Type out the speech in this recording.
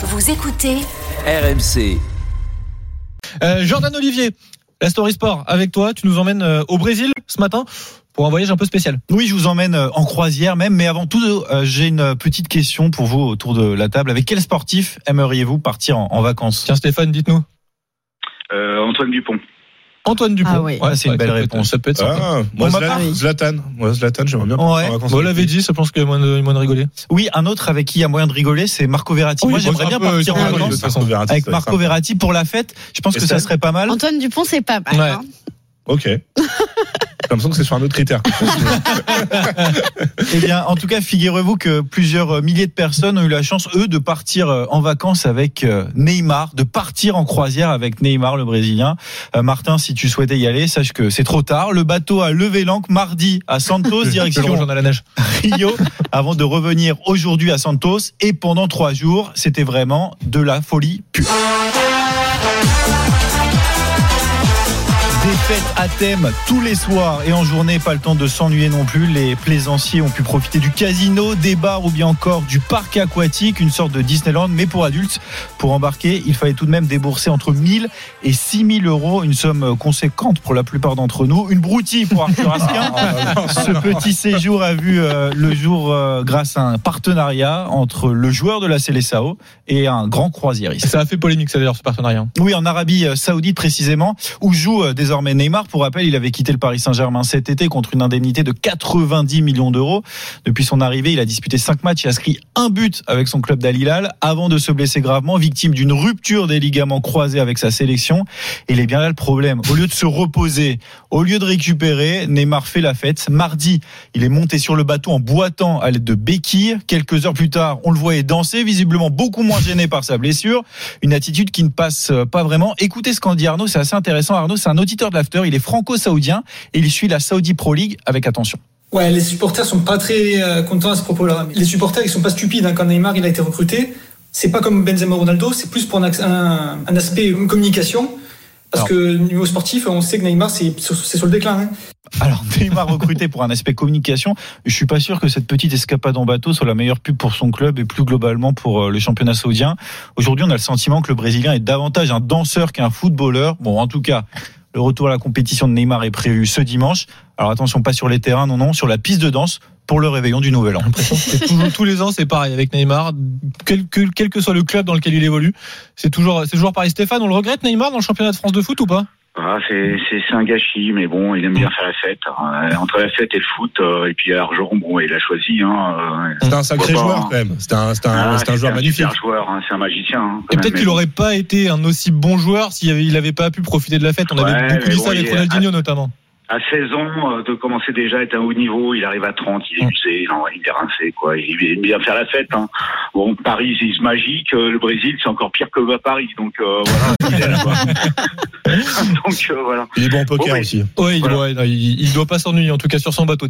Vous écoutez RMC. Euh, Jordan Olivier, la Story Sport, avec toi, tu nous emmènes euh, au Brésil ce matin pour un voyage un peu spécial. Oui, je vous emmène euh, en croisière même, mais avant tout, euh, j'ai une petite question pour vous autour de la table. Avec quel sportif aimeriez-vous partir en, en vacances? Tiens Stéphane, dites-nous. Euh, Antoine Dupont. Antoine Dupont. Ah oui. Ouais, c'est une belle ça réponse. ça peut être sympa. Ah, moi, Bon, Zlatan. Moi, Zlatan, j'aimerais bien Ouais. Bon, on l'avait dit, je pense qu'il y a moins de, moins de rigoler. Oui, un autre avec qui il y a moyen de rigoler, c'est Marco Verratti. Moi, j'aimerais bien partir en vacances avec ça Marco. Verratti pour la fête. Je pense que ça serait pas mal. Antoine Dupont, c'est pas mal. Ouais. hein. Ok. J'ai l'impression que c'est sur un autre critère. Eh bien, en tout cas, figurez-vous que plusieurs milliers de personnes ont eu la chance, eux, de partir euh, en vacances avec euh, Neymar, de partir en croisière avec Neymar, le Brésilien. Euh, Martin, si tu souhaitais y aller, sache que c'est trop tard. Le bateau a levé l'ancre mardi à Santos, direction à la neige. Rio, avant de revenir aujourd'hui à Santos. Et pendant trois jours, c'était vraiment de la folie pure. Des fêtes à thème tous les soirs et en journée, pas le temps de s'ennuyer non plus. Les plaisanciers ont pu profiter du casino, des bars ou bien encore du parc aquatique, une sorte de Disneyland, mais pour adultes. Pour embarquer, il fallait tout de même débourser entre 1000 et 6000 euros, une somme conséquente pour la plupart d'entre nous. Une broutille pour Arthur Asquin. Ce petit séjour a vu euh, le jour euh, grâce à un partenariat entre le joueur de la Célessao et un grand croisiériste. Ça a fait polémique, ça d'ailleurs, ce partenariat. Oui, en Arabie euh, Saoudite précisément, où joue désormais Neymar. Pour rappel, il avait quitté le Paris Saint-Germain cet été contre une indemnité de 90 millions d'euros. Depuis son arrivée, il a disputé cinq matchs et inscrit un but avec son club d'Al Hilal avant de se blesser gravement, victime d'une rupture des ligaments croisés avec sa sélection. Et il est bien là le problème. Au lieu de se reposer, au lieu de récupérer, Neymar fait la fête. Mardi, il est monté sur le bateau en boitant à l'aide de béquilles. Quelques heures plus tard, on le voyait danser, visiblement beaucoup moins gêné par sa blessure. Une attitude qui ne passe pas vraiment. Écoutez ce qu'en dit Arnaud, c'est assez intéressant. Arnaud, c'est un auditeur de l'after, il est franco-saoudien et il suit la Saudi Pro League avec attention. Ouais, les supporters sont pas très euh, contents à ce propos-là. Les supporters, ils sont pas stupides hein, quand Neymar il a été recruté. C'est pas comme Benzema Ronaldo, c'est plus pour un, un- un aspect communication. Parce Alors. que niveau sportif, on sait que Neymar c'est sur, c'est sur le déclin. hein. Alors Neymar recruté pour un aspect communication, je suis pas sûr que cette petite escapade en bateau soit la meilleure pub pour son club et plus globalement pour euh, le championnat saoudien. Aujourd'hui, on a le sentiment que le Brésilien est davantage un danseur qu'un footballeur. Bon, en tout cas, le retour à la compétition de Neymar est prévu ce dimanche. Alors attention, pas sur les terrains, non, non, sur la piste de danse pour le réveillon du Nouvel An. C'est toujours, tous les ans, c'est pareil avec Neymar. Quel que, quel que soit le club dans lequel il évolue, c'est toujours, c'est toujours pareil. Stéphane, on le regrette Neymar dans le championnat de France de foot ou pas? Ah, c'est c'est c'est un gâchis, mais bon, il aime bien faire la fête. Euh, entre la fête et le foot, euh, et puis l'argent, bon, il a choisi. Hein, euh, C'était un sacré pas, joueur, hein. quand même. C'était un, un, ah, un c'est joueur magnifique. super joueur, hein, c'est un magicien. hein, Et même, peut-être qu'il bon. aurait pas été un aussi bon joueur s'il avait, il avait pas pu profiter de la fête. On avait beaucoup dit bon, ça avec Ronaldinho notamment. À 16 ans, euh, de commencer déjà à être à un haut niveau, il arrive à 30, il est usé, non, il est rincé, quoi. Il aime bien faire la fête. Hein. Bon, Paris, c'est magique. euh, Le Brésil, c'est encore pire que à Paris. Donc euh, voilà. il est là, quoi. donc euh, voilà. Il est bon au poker Bon, oui. aussi. Ouais, il, Voilà. doit, il, il doit pas s'ennuyer en tout cas sur son bateau.